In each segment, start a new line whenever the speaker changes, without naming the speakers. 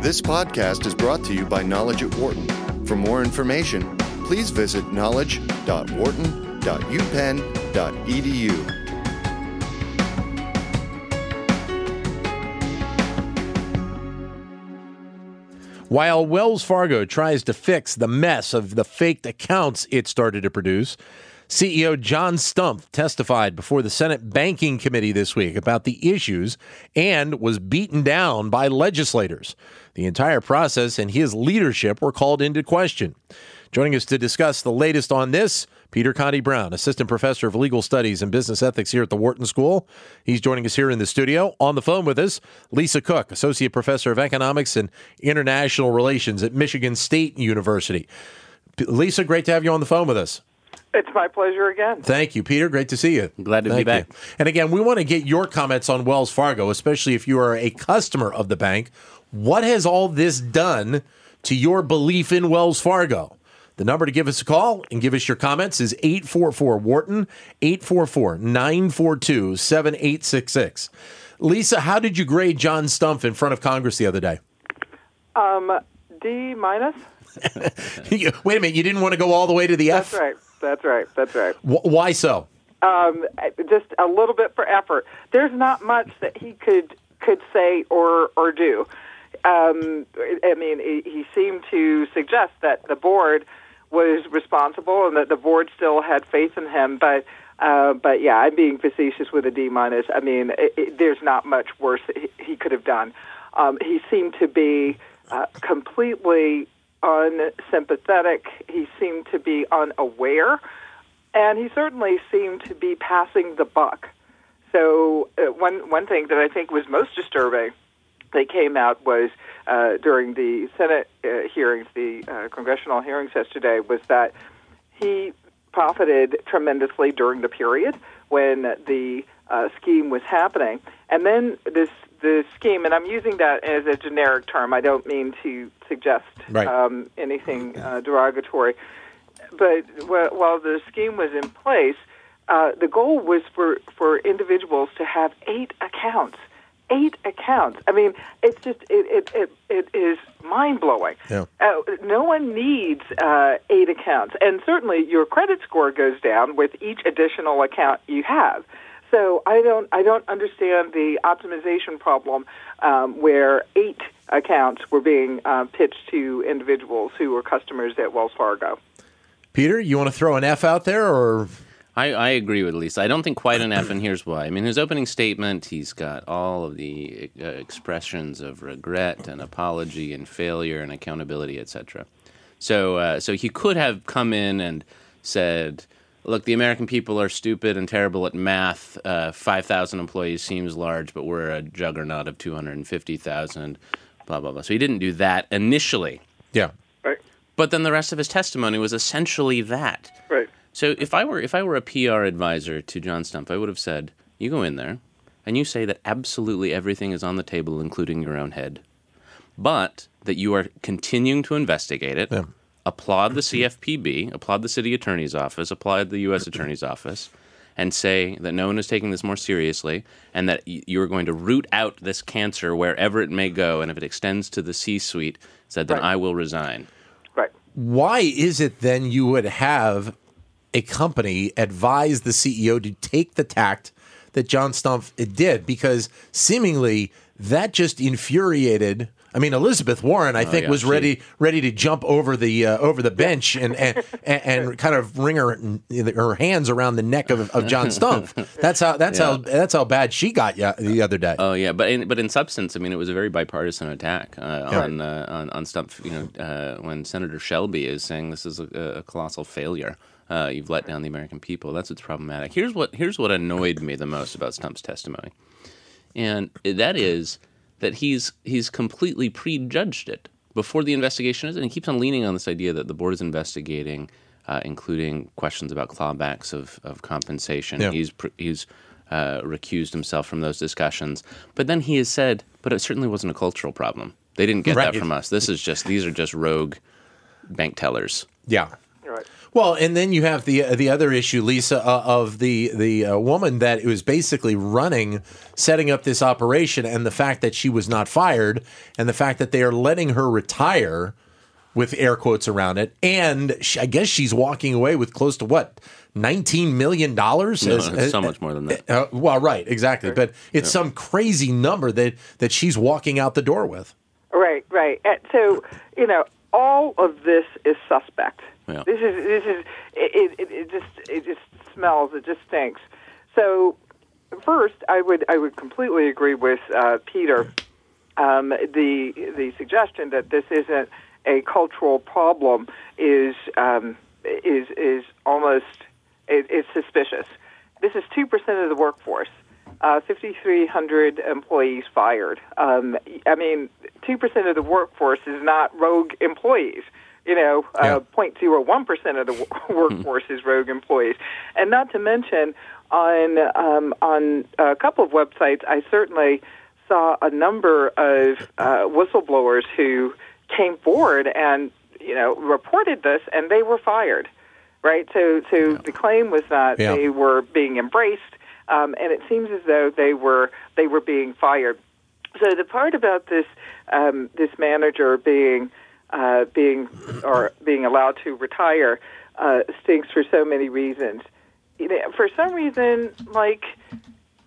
This podcast is brought to you by Knowledge at Wharton. For more information, please visit knowledge.wharton.upenn.edu.
While Wells Fargo tries to fix the mess of the faked accounts it started to produce, CEO John Stumpf testified before the Senate Banking Committee this week about the issues and was beaten down by legislators. The entire process and his leadership were called into question. Joining us to discuss the latest on this, Peter Conti Brown, Assistant Professor of Legal Studies and Business Ethics here at the Wharton School. He's joining us here in the studio. On the phone with us, Lisa Cook, Associate Professor of Economics and International Relations at Michigan State University. Lisa, great to have you on the phone with us.
It's my pleasure again.
Thank you, Peter. Great to see you.
Glad to
Thank
be back.
you. And again, we want to get your comments on Wells Fargo, especially if you are a customer of the bank. What has all this done to your belief in Wells Fargo? The number to give us a call and give us your comments is 844 Wharton, 844 942 7866. Lisa, how did you grade John Stumpf in front of Congress the other day?
Um, D minus.
Wait a minute, you didn't want to go all the way to the
That's
F?
That's right. That's right. That's right.
Wh- Why so?
Um, just a little bit for effort. There's not much that he could could say or or do. Um, I mean, he, he seemed to suggest that the board was responsible and that the board still had faith in him, but. Uh, but yeah, I'm being facetious with a D minus. I mean, it, it, there's not much worse that he, he could have done. Um, he seemed to be uh, completely unsympathetic. He seemed to be unaware, and he certainly seemed to be passing the buck. So uh, one one thing that I think was most disturbing that came out was uh, during the Senate uh, hearings, the uh, congressional hearings yesterday, was that he profited tremendously during the period when the uh, scheme was happening, and then this the scheme, and I'm using that as a generic term. I don't mean to suggest
Right.
um, anything uh, derogatory, but wh- while the scheme was in place, uh, the goal was for for individuals to have eight accounts. Eight accounts. I mean, it's just it it it, it is mind blowing.
Yeah.
Uh, no one needs uh, eight accounts, and certainly your credit score goes down with each additional account you have. So I don't I don't understand the optimization problem um, where eight accounts were being uh, pitched to individuals who were customers at Wells Fargo.
Peter, you want to throw an F out there or
I, I agree with Lisa. I don't think quite an F, and here's why. I mean, his opening statement, he's got all of the uh, expressions of regret and apology and failure and accountability, etc. So, uh, so he could have come in and said, "Look, the American people are stupid and terrible at math. Uh, Five thousand employees seems large, but we're a juggernaut of two hundred and fifty thousand. Blah blah blah." So he didn't do that initially,
Yeah.
Right.
but then the rest of his testimony was essentially that.
Right.
So if I were if I were a PR advisor to John Stumpf, I would have said, "You go in there, and you say that absolutely everything is on the table, including your own head, but that you are continuing to investigate it.
Yeah.
Applaud the mm-hmm. CFPB, applaud the city attorney's office, applaud the U.S. Mm-hmm. attorney's office." And say that no one is taking this more seriously, and that y- you are going to root out this cancer wherever it may go, and if it extends to the C-suite, said then
Right.
I will resign.
Right.
why is it then you would have a company advise the CEO to take the tact that John Stumpf did? Because seemingly that just infuriated. I mean, Elizabeth Warren, I think,
yeah,
was
she-
ready ready to jump over the uh, over the bench and and, and kind of wring her her hands around the neck of, of John Stumpf. That's how that's how that's how bad she got ya the other day.
Oh yeah, but in, but in substance, I mean, it was a very bipartisan attack uh,
Yeah.
on, uh, on on Stumpf. You know, uh, when Senator Shelby is saying this is a, a colossal failure, uh, you've let down the American people. That's what's problematic. Here's what here's what annoyed me the most about Stumpf's testimony, and that is that he's he's completely prejudged it before the investigation is, and he keeps on leaning on this idea that the board is investigating, uh, including questions about clawbacks of, of compensation.
Yeah.
He's pr- he's uh, recused himself from those discussions, but then he has said, "But it certainly wasn't a cultural problem. They didn't get
Right.
that from us. This is just these are just rogue bank tellers."
yeah.
Right.
Well, and then you have the the other issue, Lisa, uh, of the the uh, woman that was basically running, setting up this operation, and the fact that she was not fired, and the fact that they are letting her retire, with air quotes around it, and she, I guess she's walking away with close to what. Nineteen million dollars.
No, it's so much more than that.
Uh, well, right, exactly, but it's some crazy number that that she's walking out the door with.
Right, right. So you know, all of this is suspect.
Yeah.
This is this is it, it, it just it just smells. It just stinks. So first, I would I would completely agree with uh, Peter. Um, the the suggestion that this isn't a cultural problem is um, is is almost it, it's suspicious. This is two percent of the workforce. Uh, 5,300 employees fired. Um, I mean, 2% of the workforce is not rogue employees. You know,
Yeah.
uh, 0.01% of the workforce is rogue employees. And not to mention, on, um, on a couple of websites, I certainly saw a number of uh, whistleblowers who came forward and, you know, reported this, and they were fired right? So, so the claim was that
Yeah.
they were being embraced, um, and it seems as though they were they were being fired. So the part about this um, this manager being uh, being or being allowed to retire uh, stinks for so many reasons. You know, for some reason, like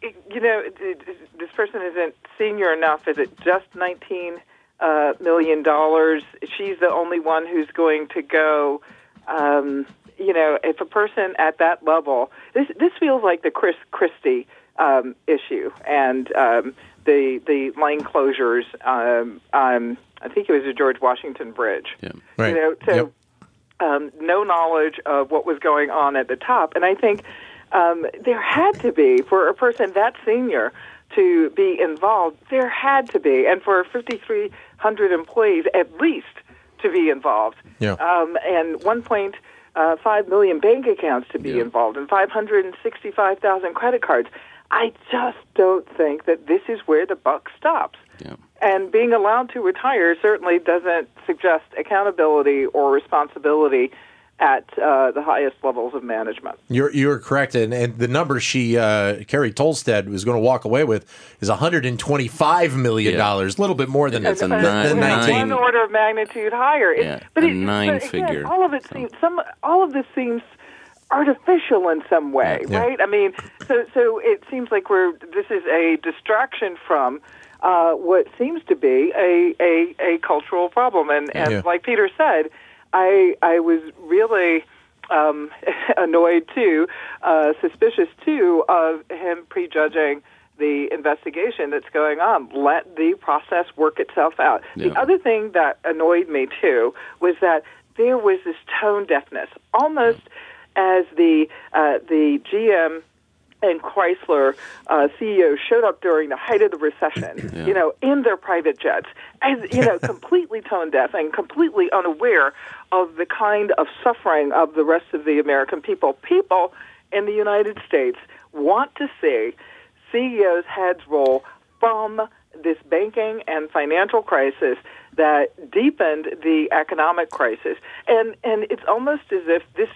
you know, this person isn't senior enough. Is it just nineteen uh, million dollars? She's the only one who's going to go. Um, you know, if a person at that level, this this feels like the Chris Christie um, issue and um, the the lane closures. Um, um, I think it was the George Washington Bridge.
Yeah.
Right.
You know, so
Yep.
um, no knowledge of what was going on at the top. And I think um, there had to be, for a person that senior to be involved, there had to be, and for 5,300 employees at least to be involved.
Yeah.
Um, and 1.5 million bank accounts to be
Yeah.
involved, and 565,000 credit cards. I just don't think that this is where the buck stops.
Yeah.
And being allowed to retire certainly doesn't suggest accountability or responsibility at uh, the highest levels of management.
You're you're correct, and, and the number she uh, Carrie Tolstedt was going to walk away with is 125 million dollars, a little bit more than
It's a nine-
than
one order of magnitude higher. It-
Yeah,
but
a
it,
nine
but again,
figure.
All of it seems some. All of this seems artificial in some way,
Yeah.
right? I mean, so so it seems like we're this is a distraction from. Uh, what seems to be a, a, a cultural problem, and, and
Yeah.
like Peter said, I I was really um, annoyed too, uh, suspicious too of him prejudging the investigation that's going on. Let the process work itself out. The other thing that annoyed me too was that there was this tone deafness, almost as the uh, the GM and Chrysler uh, CEO showed up during the height of the recession,
Yeah.
you know, in their private jets, as you know, completely tone deaf and completely unaware of the kind of suffering of the rest of the American people. People in the United States want to see CEOs' heads roll from this banking and financial crisis that deepened the economic crisis. And and it's almost as if this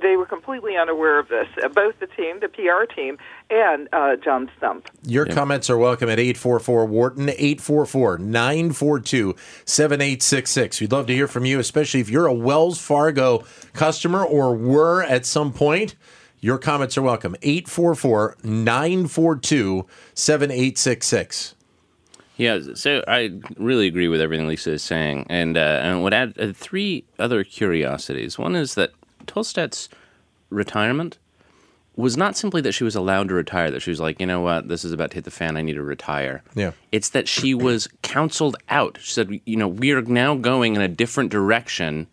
they were completely unaware of this, uh, both the team, the PR team, and uh, John Stumpf.
Your comments are welcome at 844 Wharton, 844 942 7866. We'd love to hear from you, especially if you're a Wells Fargo customer or were at some point. Your comments are welcome. 844 942 7866.
Yeah, so I really agree with everything Lisa is saying, and uh, and would add uh, three other curiosities. One is that Tolstedt's retirement was not simply that she was allowed to retire; that she was like, you know what, this is about to hit the fan. I need to retire.
Yeah.
it's that she was counseled out. She said, you know, we are now going in a different direction,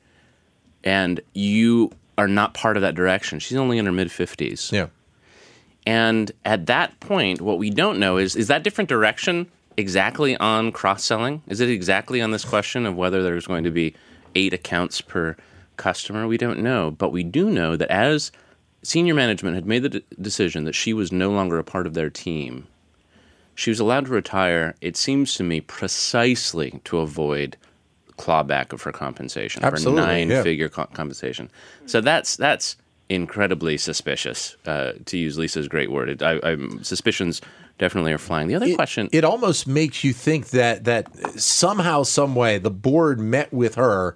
and you are not part of that direction. She's only in her mid fifties.
Yeah.
And at that point, what we don't know is is that different direction exactly on cross selling? Is it exactly on this question of whether there's going to be eight accounts per customer? We don't know. But we do know that as senior management had made the d- decision that she was no longer a part of their team, she was allowed to retire, it seems to me, precisely to avoid clawback of her compensation,
Absolutely,
for nine
yeah.
figure co- compensation. So that's that's incredibly suspicious, uh, to use Lisa's great word. It, I, I'm, suspicions definitely are flying. The other
it,
question.
It almost makes you think that that somehow, some way, the board met with her,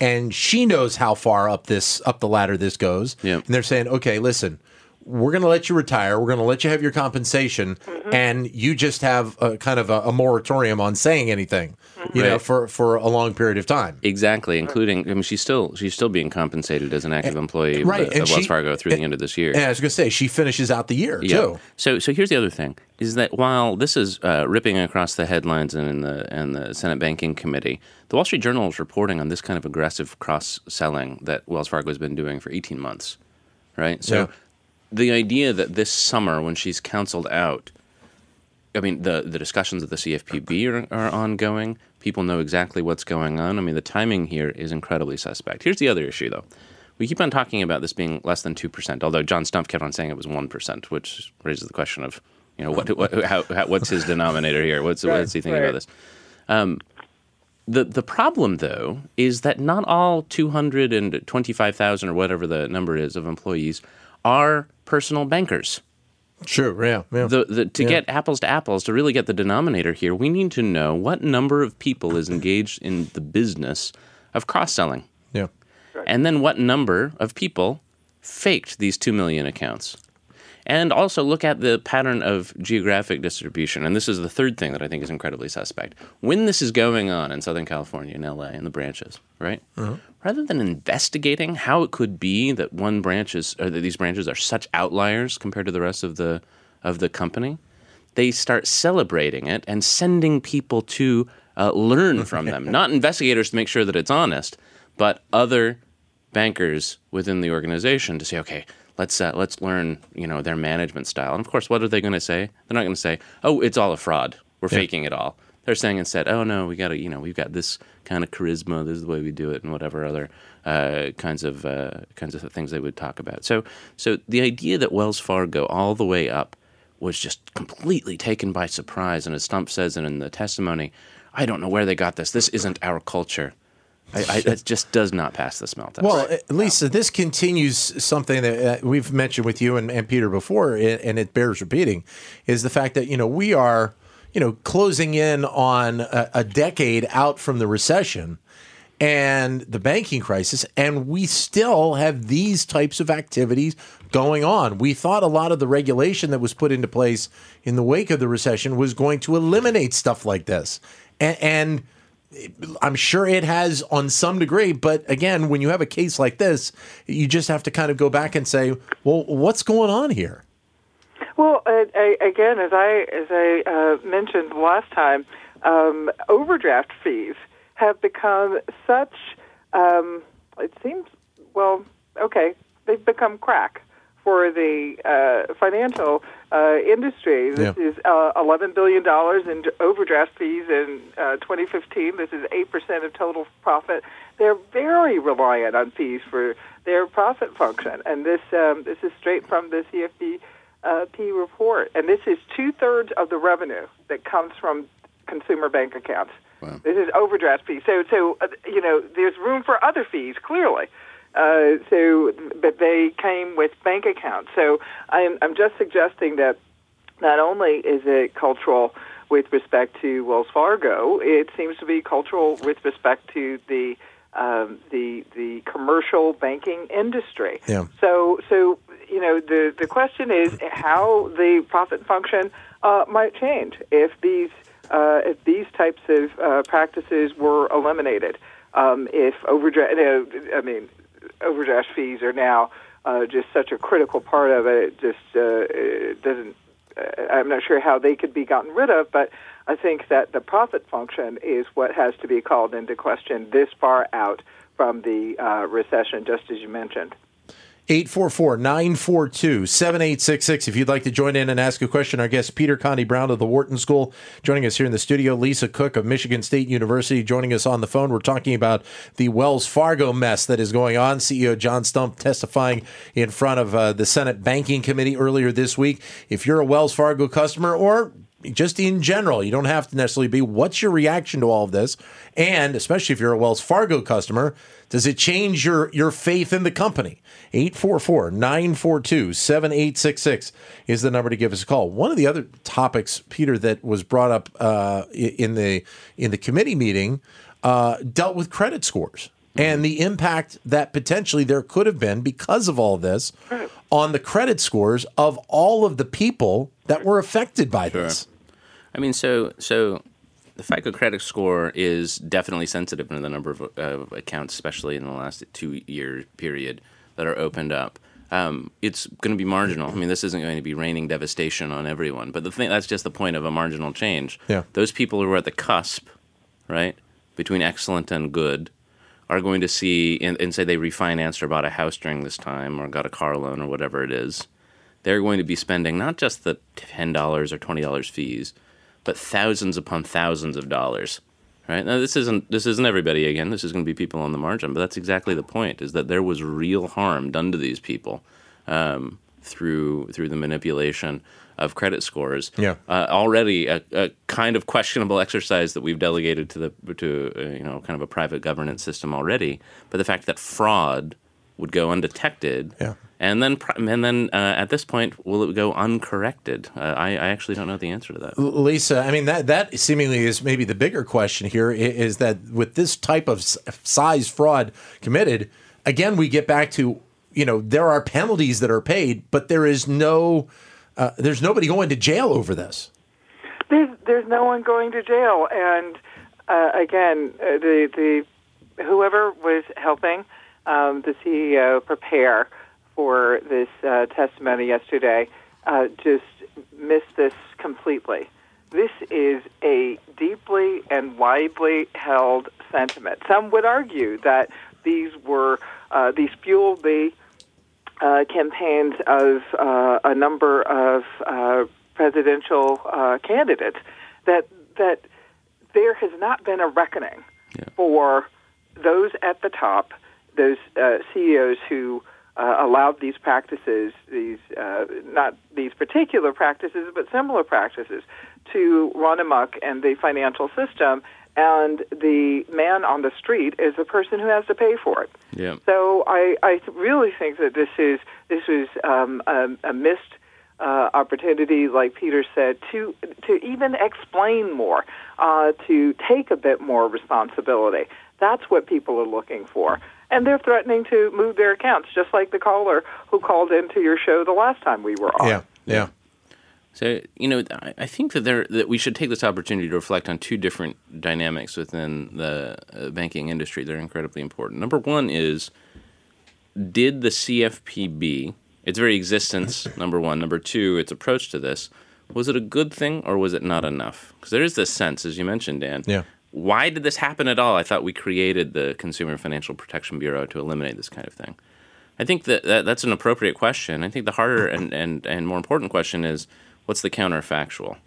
and she knows how far up this up the ladder this goes.
Yeah.
And they're saying, okay, listen. We're going to let you retire. We're going to let you have your compensation, and you just have a kind of a, a moratorium on saying anything, you know, for for a long period of time.
Exactly, including I mean, she's still she's still being compensated as an active employee
right,
of,
and
of Wells Fargo through the end of this year.
And I was going to say, she finishes out the year
Yeah.
too.
So, so here's the other thing: is that while this is uh, ripping across the headlines and in the and the Senate Banking Committee, the Wall Street Journal is reporting on this kind of aggressive cross selling that Wells Fargo has been doing for 18 months, right? So,
Yeah.
The idea that this summer, when she's counseled out, I mean, the the discussions at the CFPB are, are ongoing. People know exactly what's going on. I mean, the timing here is incredibly suspect. Here's the other issue, though. We keep on talking about this being less than two percent, although John Stumpf kept on saying it was one percent, which raises the question of, you know, what, what how, how, what's his denominator here? What's
Right,
what's he thinking
right.
about this? Um, the the problem though is that not all two hundred and twenty five thousand or whatever the number is of employees are personal bankers
Sure. Yeah. yeah.
the, the, to
Yeah.
get apples to apples, to really get the denominator here, we need to know what number of people is engaged in the business of cross selling.
yeah.
And then what number of people faked these 2 million accounts. And also look at the pattern of geographic distribution. And this is the third thing that I think is incredibly suspect. When this is going on in Southern California, in LA, in the branches, right? Rather than investigating how it could be that one branch is, or that these branches are such outliers compared to the rest of the of the company, they start celebrating it and sending people to uh, learn from them. Not investigators to make sure that it's honest, but other bankers within the organization to say, okay, let's uh, let's learn, you know, their management style. And of course, what are they going to say? They're not going to say, oh, it's all a fraud. We're faking it all. They're saying instead, oh no, we got to, you know, we've got this kind of charisma. This is the way we do it, and whatever other uh, kinds of uh, kinds of things they would talk about. So, so the idea that Wells Fargo all the way up was just completely taken by surprise, and as Stumpf says, and in the testimony, I don't know where they got this. This isn't our culture. I, I, it just does not pass the smell test.
Well, Lisa, this continues something that uh, we've mentioned with you and, and Peter before, and it bears repeating, is the fact that you know we are, you know, closing in on a, a decade out from the recession and the banking crisis, and we still have these types of activities going on. We thought a lot of the regulation that was put into place in the wake of the recession was going to eliminate stuff like this, and. and I'm sure it has on some degree, but again, when you have a case like this, you just have to kind of go back and say, well, what's going on here?
Well, uh, I, again, as I as I uh, mentioned last time, um, overdraft fees have become such. Um, it seems well, okay, they've become crack for the uh, financial uh, industry. This
Yeah.
is uh, eleven billion dollars in overdraft fees in uh, 2015. This is eight percent of total profit. They're very reliant on fees for their profit function, and this um, this is straight from the CFP uh, P report. And this is two thirds of the revenue that comes from consumer bank accounts. This is overdraft fees. So, so uh, you know, there's room for other fees clearly. Uh, so, but they came with bank accounts. So, I'm I'm just suggesting that not only is it cultural with respect to Wells Fargo, it seems to be cultural with respect to the um, the the commercial banking industry.
Yeah.
So so you know the the question is how the profit function uh, might change if these uh, if these types of uh, practices were eliminated. Um, if overdraft, you know, I mean, overdraft fees are now uh, just such a critical part of it. It just uh, it doesn't. Uh, I'm not sure how they could be gotten rid of, but I think that the profit function is what has to be called into question this far out from the uh, recession, just as you mentioned.
844 942 7866. If you'd like to join in and ask a question, our guest Peter Conti Brown of the Wharton School joining us here in the studio. Lisa Cook of Michigan State University joining us on the phone. We're talking about the Wells Fargo mess that is going on. CEO John Stumpf testifying in front of uh, the Senate Banking Committee earlier this week. If you're a Wells Fargo customer or just in general, you don't have to necessarily be. What's your reaction to all of this? And especially if you're a Wells Fargo customer, does it change your, your faith in the company? 844 942 7866 is the number to give us a call. One of the other topics, Peter, that was brought up uh, in, the, in the committee meeting uh, dealt with credit scores and the impact that potentially there could have been because of all this on the credit scores of all of the people that were affected by this.
I mean, so so the FICO credit score is definitely sensitive to the number of uh, accounts, especially in the last two year period that are opened up. Um, it's going to be marginal. I mean, this isn't going to be raining devastation on everyone, but the thing that's just the point of a marginal change.
Yeah.
Those people who are at the cusp, right, between excellent and good, are going to see and, and say they refinanced or bought a house during this time or got a car loan or whatever it is. They're going to be spending not just the ten dollars or twenty dollars fees, but thousands upon thousands of dollars. Right now, this isn't this isn't everybody again. This is going to be people on the margin, but that's exactly the point: is that there was real harm done to these people um, through through the manipulation of credit scores.
Yeah.
Uh, already a, a, kind of questionable exercise that we've delegated to the to uh, you know kind of a private governance system already. But the fact that fraud would go undetected.
Yeah.
And then, and then, uh, at this point, will it go uncorrected? Uh, I, I, actually don't know the answer to that.
Lisa, I mean that that seemingly is maybe the bigger question here is that with this type of size fraud committed, again we get back to you know there are penalties that are paid, but there is no uh, there's nobody going to jail over this.
There's there's no one going to jail, and uh, again, uh, the the whoever was helping um, the CEO prepare for this uh, testimony yesterday uh, just missed this completely. This is a deeply and widely held sentiment. Some would argue that these were uh, these fueled the uh, campaigns of uh, a number of uh, presidential uh, candidates. That that there has not been a reckoning
Yeah.
for those at the top, those uh, CEOs who uh, allowed these practices, these uh, not these particular practices, but similar practices, to run amok in the financial system. And the man on the street is the person who has to pay for it.
Yeah.
So I, I really think that this is this is um, a, a missed uh, opportunity, like Peter said, to to even explain more, uh, to take a bit more responsibility. That's what people are looking for, and they're threatening to move their accounts, just like the caller who called into your show the last time we were on.
Yeah, yeah.
So you know, I- think that there that we should take this opportunity to reflect on two different dynamics within the uh, banking industry They're incredibly important. Number one is, did the CFPB, its very existence, number one, number two, its approach to this, was it a good thing or was it not enough? Because there is this sense, as you mentioned, Dan.
Yeah.
Why did this happen at all? I thought we created the Consumer Financial Protection Bureau to eliminate this kind of thing. I think that, that that's an appropriate question. I think the harder and, and, and more important question is what's the counterfactual?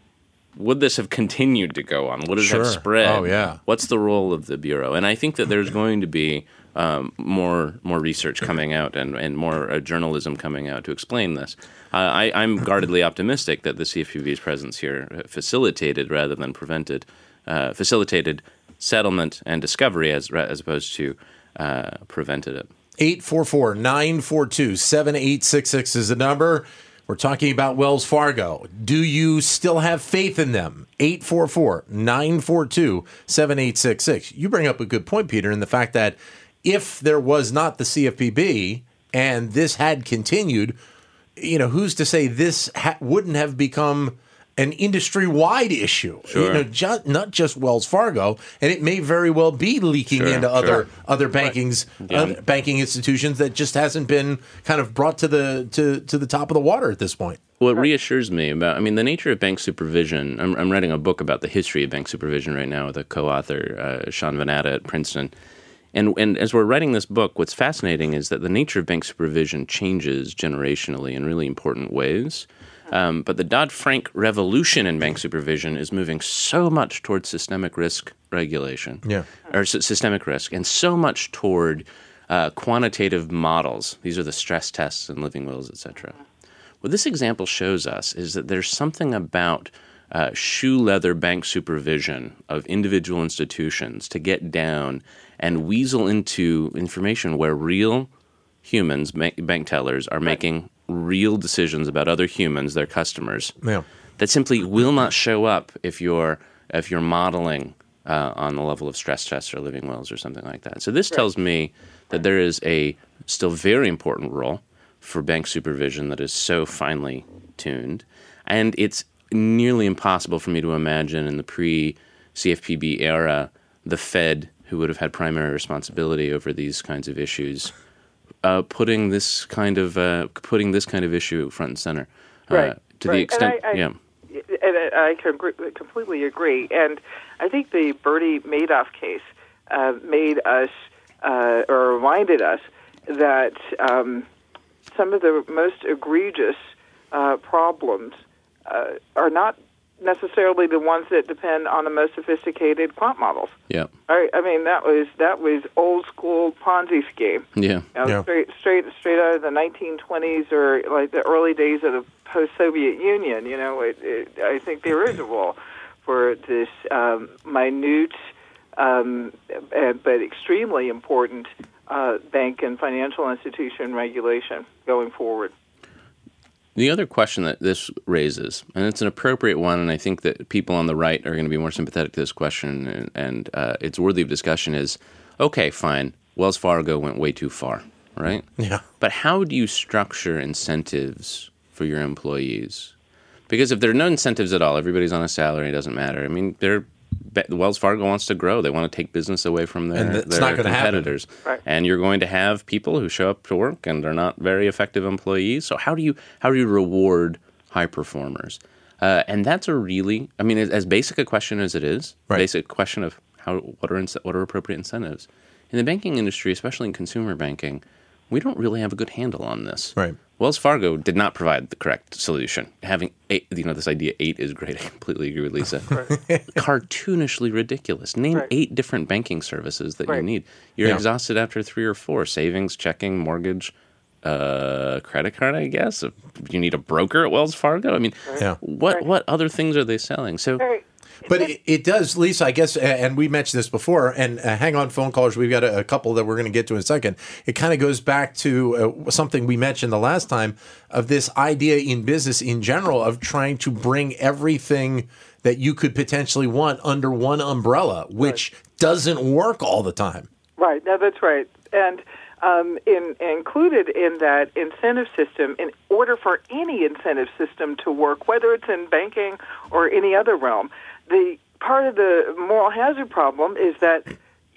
Would this have continued to go on? Would it
Sure.
have spread?
Oh, yeah.
What's the role of the bureau? And I think that there's going to be um, more more research coming out and and more uh, journalism coming out to explain this. Uh, I, I'm guardedly optimistic that the CFPB's presence here uh, facilitated rather than prevented uh, facilitated settlement and discovery as as opposed to uh, prevented it.
844 942 7866 is the number. We're talking about Wells Fargo. Do you still have faith in them? 844 942 7866. You bring up a good point, Peter, in the fact that if there was not the CFPB and this had continued, you know, who's to say this ha- wouldn't have become an industry wide issue? You know, ju- not just Wells Fargo, and it may very well be leaking
Sure,
into other
sure.
other bankings
Yeah.
other banking institutions that just hasn't been kind of brought to the to to the top of the water at this point.
What reassures me about, I mean, the nature of bank supervision. I'm, I'm writing a book about the history of bank supervision right now with a co-author, uh, Sean Vanatta at Princeton. And, and as we're writing this book, what's fascinating is that the nature of bank supervision changes generationally in really important ways. Um, but the Dodd Frank revolution in bank supervision is moving so much towards systemic risk regulation,
Yeah.
or s- systemic risk, and so much toward uh, quantitative models. These are the stress tests and living wills, et cetera. What this example shows us is that there's something about uh, shoe leather bank supervision of individual institutions to get down and weasel into information where real humans, bank tellers, are making real decisions about other humans, their customers,
Yeah.
that simply will not show up if you're if you're modeling uh, on the level of stress tests or living wills or something like that. So this tells me that there is a still very important role for bank supervision that is so finely tuned, and it's nearly impossible for me to imagine in the pre CFPB era the Fed, who would have had primary responsibility over these kinds of issues, uh, putting this kind of uh, putting this kind of issue front and center. Uh,
Right,
to
right.
the extent,
I- I-
yeah.
and I I can agree- completely agree. And I think the Bernie Madoff case uh, made us uh, or reminded us that um, some of the most egregious uh, problems uh, are not necessarily the ones that depend on the most sophisticated quant models.
Yeah.
I, I mean, that was that was old school Ponzi scheme.
Yeah.
You know,
Yeah.
straight straight straight out of the 1920s or like the early days of the post-Soviet Union. You know, it, it, I think there is a role for this um, minute um, but extremely important uh, bank and financial institution regulation going forward.
The other question that this raises, and it's an appropriate one, and I think that people on the right are going to be more sympathetic to this question, and, and uh, it's worthy of discussion, is okay, fine, Wells Fargo went way too far, right?
Yeah.
But how do you structure incentives for your employees? Because if there are no incentives at all, everybody's on a salary, it doesn't matter. I mean, they're Wells Fargo wants to grow. They want to take business away from their,
And it's
their
not
competitors.
Right.
And you're going to have people who show up to work and they're not very effective employees. So how do you how do you reward high performers? Uh, and that's a really, I mean, as, as basic a question as it is,
Right.
basic question of how what are ince- what are appropriate incentives in the banking industry, especially in consumer banking. We don't really have a good handle on this.
Right.
Wells Fargo did not provide the correct solution. Having eight, you know, this idea eight is great. I completely agree with Lisa. Cartoonishly ridiculous. Name
Right.
eight different banking services that you need. You're
Yeah.
exhausted after three or four: savings, checking, mortgage, uh, credit card. I guess. You need a broker at Wells Fargo. I mean,
Yeah.
what what other things are they selling? So
Right.
But it, it does, Lisa, I guess, and we mentioned this before, and uh, hang on, phone callers, we've got a, a couple that we're going to get to in a second. It kind of goes back to uh, something we mentioned the last time of this idea in business in general of trying to bring everything that you could potentially want under one umbrella, which doesn't work all the time.
Right. No, that's right. And um, in, included in that incentive system, in order for any incentive system to work, whether it's in banking or any other realm, the part of the moral hazard problem is that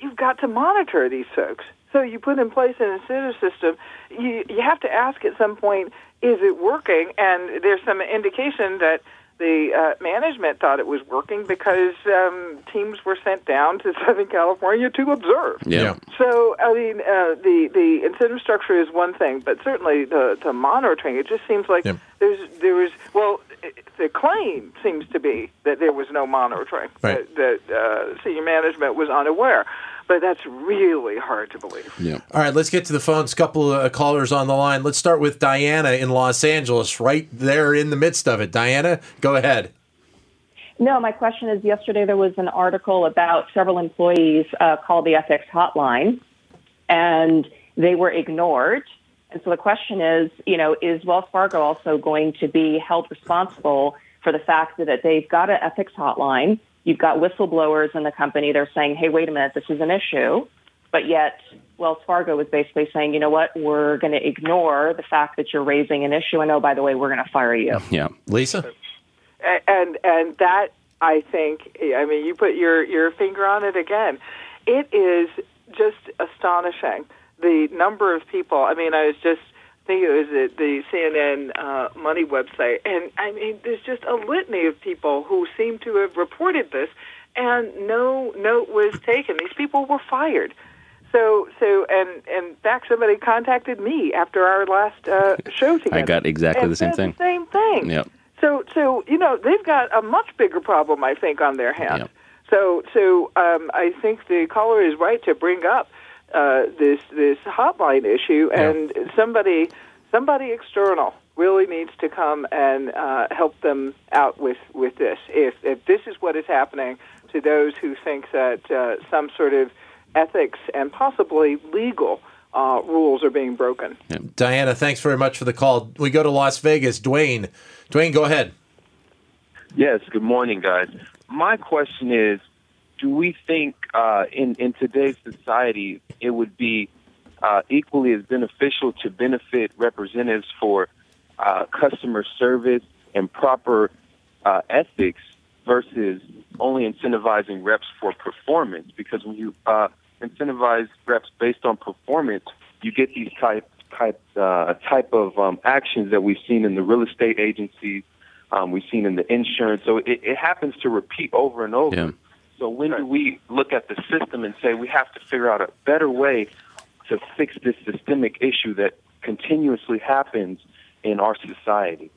you've got to monitor these folks. So you put in place an incentive system. You you have to ask at some point, is it working? And there's some indication that the uh, management thought it was working because um, teams were sent down to Southern California to observe.
yeah.
Yeah.
So, I mean, uh, the the incentive structure is one thing, but certainly the the monitoring. It just seems like
Yep.
there's there was well, it- the claim seems to be that there was no monitoring.
Right.
That, that uh, senior management was unaware, but that's really hard to believe.
Yeah.
All right, let's get to the phones. A couple of callers on the line. Let's start with Diana in Los Angeles, right there in the midst of it. Diana, go ahead.
No, my question is yesterday there was an article about several employees uh, called the ethics hotline, and they were ignored. And so the question is, you know, is Wells Fargo also going to be held responsible for the fact that they've got an ethics hotline? You've got whistleblowers in the company. They're saying, hey, wait a minute, this is an issue. But yet, Wells Fargo is basically saying, you know what, we're going to ignore the fact that you're raising an issue. And oh, by the way, we're going to fire you.
Yeah.
Lisa?
A- and and that I think I mean you put your your finger on it again. It is just astonishing the number of people. I mean, I was just thinking it was the, the CNN uh, Money website, and I mean, there's just a litany of people who seem to have reported this, and no note was taken. These people were fired. So, so, and and in fact, somebody contacted me after our last uh, show together.
I got exactly
and
the same thing.
The same thing.
Yep.
So, so you know, they've got a much bigger problem, I think, on their hands.
Yep.
So, so um, I think the caller is right to bring up uh, this this hotline issue, and somebody somebody external really needs to come and uh, help them out with, with this. If, if this is what is happening to those who think that uh, some sort of ethics and possibly legal uh, rules are being broken.
Diana, thanks very much for the call. We go to Las Vegas. Dwayne, Dwayne, go ahead.
Yes, good morning, guys. My question is do we think uh, in, in today's society it would be uh, equally as beneficial to benefit representatives for uh, customer service and proper uh, ethics versus only incentivizing reps for performance? Because when you uh, incentivize reps based on performance, you get these type type uh, type of um, actions that we've seen in the real estate agencies, um, we've seen in the insurance. So it, it happens to repeat over and over.
Yeah.
So when do we look at the system and say we have to figure out a better way to fix this systemic issue that continuously happens in our society?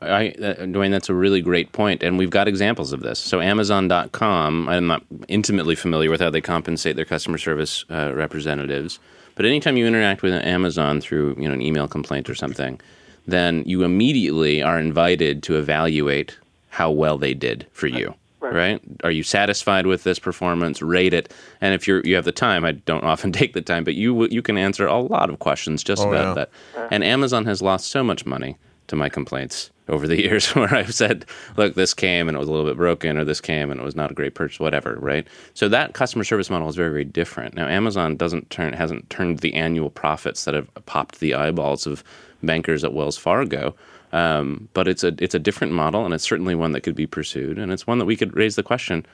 I, uh, Dwayne, that's a really great point, and we've got examples of this. So, Amazon.com, I'm not intimately familiar with how they compensate their customer service uh, representatives, but anytime you interact with Amazon through you know an email complaint or something, then you immediately are invited to evaluate how well they did for you.
Right.
Right. Are you satisfied with this performance? Rate it, and if you're you have the time, I don't often take the time, but you you can answer a lot of questions just
Oh,
about
yeah.
that. And Amazon has lost so much money to my complaints over the years where I've said, look, this came and it was a little bit broken, or this came and it was not a great purchase, whatever, right? So that customer service model is very, very different. Now Amazon doesn't turn hasn't turned the annual profits that have popped the eyeballs of bankers at Wells Fargo. Um, but it's a it's a different model, and it's certainly one that could be pursued, and it's one that we could raise the question: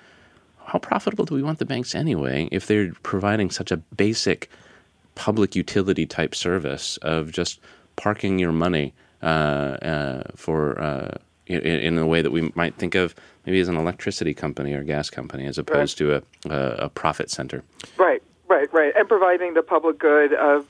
How profitable do we want the banks anyway if they're providing such a basic public utility type service of just parking your money uh, uh, for uh, in, in a way that we might think of maybe as an electricity company or gas company as opposed to a, a, a profit center.
Right, right, right. And providing the public good of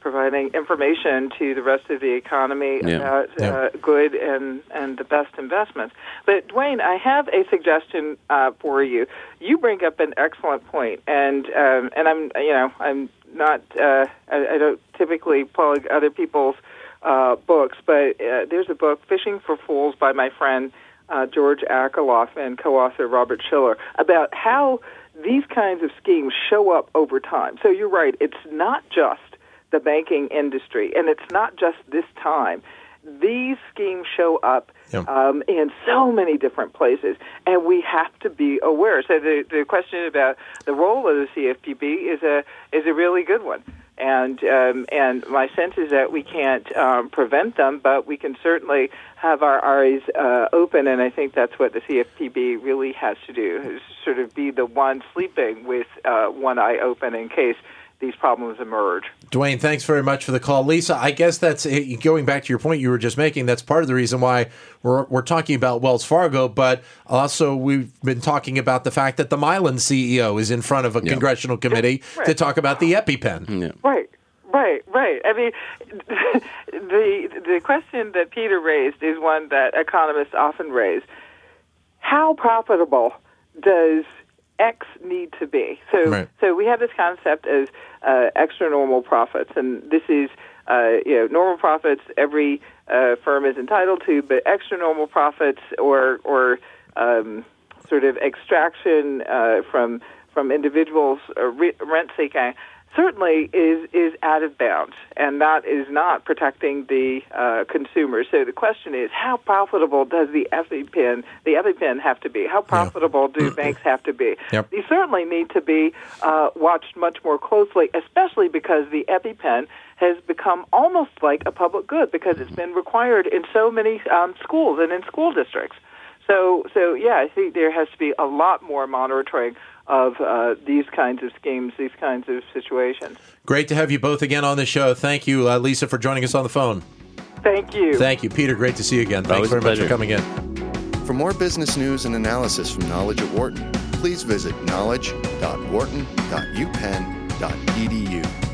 providing information to the rest of the economy
Yeah.
about
Yeah.
Uh, good and, and the best investments. But, Dwayne, I have a suggestion uh, for you. You bring up an excellent point, and um, and I'm you know I'm not uh, I, I don't typically plug other people's uh, books, but uh, there's a book, Phishing for Phools, by my friend uh, George Akerlof and co-author Robert Shiller, about how these kinds of schemes show up over time. So you're right; it's not just the banking industry, and it's not just this time. These schemes show up
Yeah.
um, in so many different places, and we have to be aware. So the the question about the role of the CFPB is a is a really good one. And um, and my sense is that we can't um, prevent them, but we can certainly have our eyes uh, open. And I think that's what the CFPB really has to do: is sort of be the one sleeping with uh, one eye open in case these problems emerge.
Dwayne, thanks very much for the call. Lisa, I guess that's eh, going back to your point you were just making. That's part of the reason why we're, we're talking about Wells Fargo, but also we've been talking about the fact that the Mylan CEO is in front of a congressional committee to
Right.
talk about the EpiPen.
Yeah.
Right, right, right. I mean, the the question that Peter raised is one that economists often raise. How profitable does X need to be? So,
Right.
so we have this concept of uh, extra normal profits, and this is uh, you know normal profits every uh, firm is entitled to, but extra normal profits or or um, sort of extraction uh, from from individuals uh, re- rent seeking certainly is is out of bounds, and that is not protecting the uh, consumer. So the question is, how profitable does the EpiPen the EpiPen have to be? How profitable do banks have to be?
Yep.
These certainly need to be uh, watched much more closely, especially because the EpiPen has become almost like a public good because it's been required in so many um, schools and in school districts. So, so yeah, I think there has to be a lot more monitoring of uh, these kinds of schemes, these kinds of situations.
Great to have you both again on the show. Thank you, uh, Lisa, for joining us on the phone.
Thank you.
Thank you, Peter. Great to see you again. Thanks
Always a
very much for
pleasure.
coming in.
For more business news and analysis from Knowledge at Wharton, please visit knowledge.wharton.upenn.edu.